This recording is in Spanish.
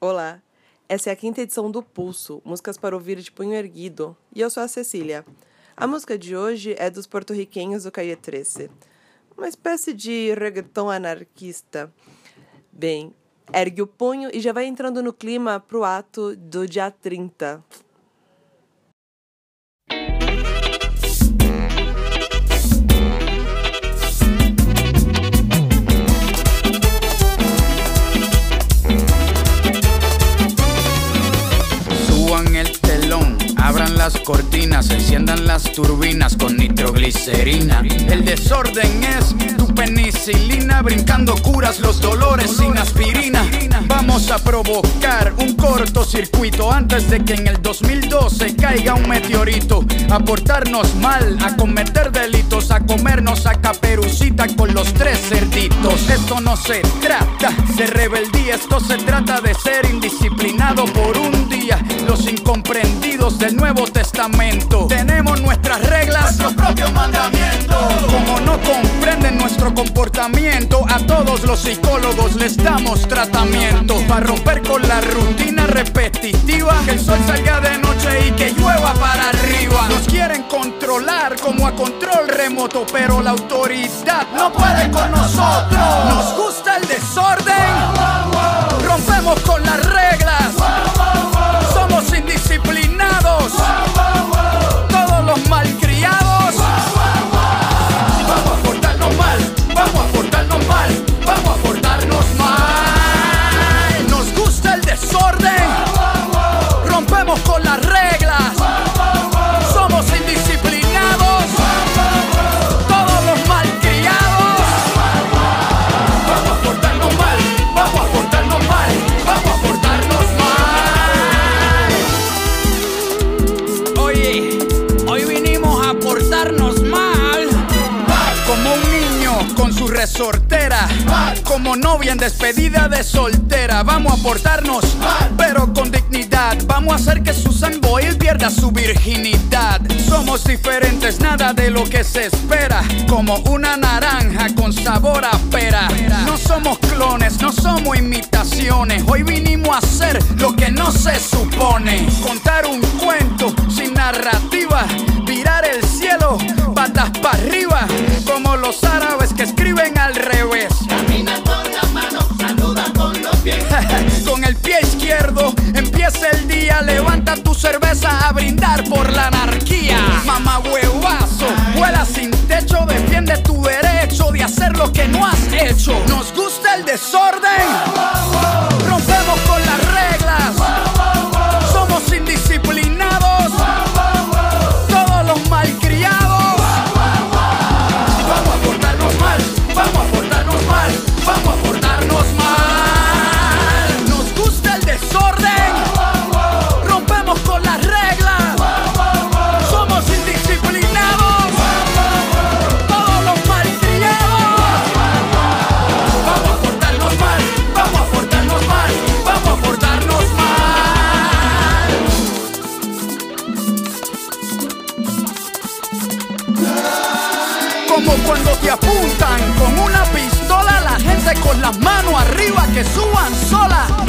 Olá, essa é a quinta edição do Pulso, músicas para ouvir de punho erguido, e eu sou a Cecília. A música de hoje é dos porto-riquenhos do Calle 13, uma espécie de reggaeton anarquista. Bem, ergue o punho e já vai entrando no clima pro ato do dia 30. Las cortinas, enciendan las turbinas con nitroglicerina. El desorden es tu penicilina, brincando curas los dolores sin aspirina. Vamos a provocar un cortocircuito antes de que en el 2012 caiga un meteorito. A portarnos mal, a cometer delitos, a comernos a caperucita con los tres cerditos. Esto no se trata de rebeldía, esto se trata de ser indisciplinado por un día. Los incomprendidos del Nuevo Tenemos nuestras reglas, nuestros propios mandamientos. Como no comprenden nuestro comportamiento, a todos los psicólogos les damos tratamiento. Para romper con la rutina repetitiva, que el sol salga de noche y que llueva para arriba. Nos quieren controlar como a control remoto, pero la autoridad no puede con nosotros. Nos gusta el desorden, rompemos con las reglas. Resortera. Como novia en despedida de soltera. Vamos a portarnos pero con dignidad. Vamos a hacer que Susan Boyle pierda su virginidad. Somos diferentes, nada de lo que se espera. Como una naranja con sabor a pera. No somos clones, no somos imitaciones. Hoy vinimos a hacer lo que no se supone. Contar un cuento sin narrativa. Empieza el día. Levanta tu cerveza a brindar por la anarquía. Mamá huevazo, vuela sin techo. Defiende tu derecho Cuando te apuntan con una pistola, la gente con las manos arriba que suban sola.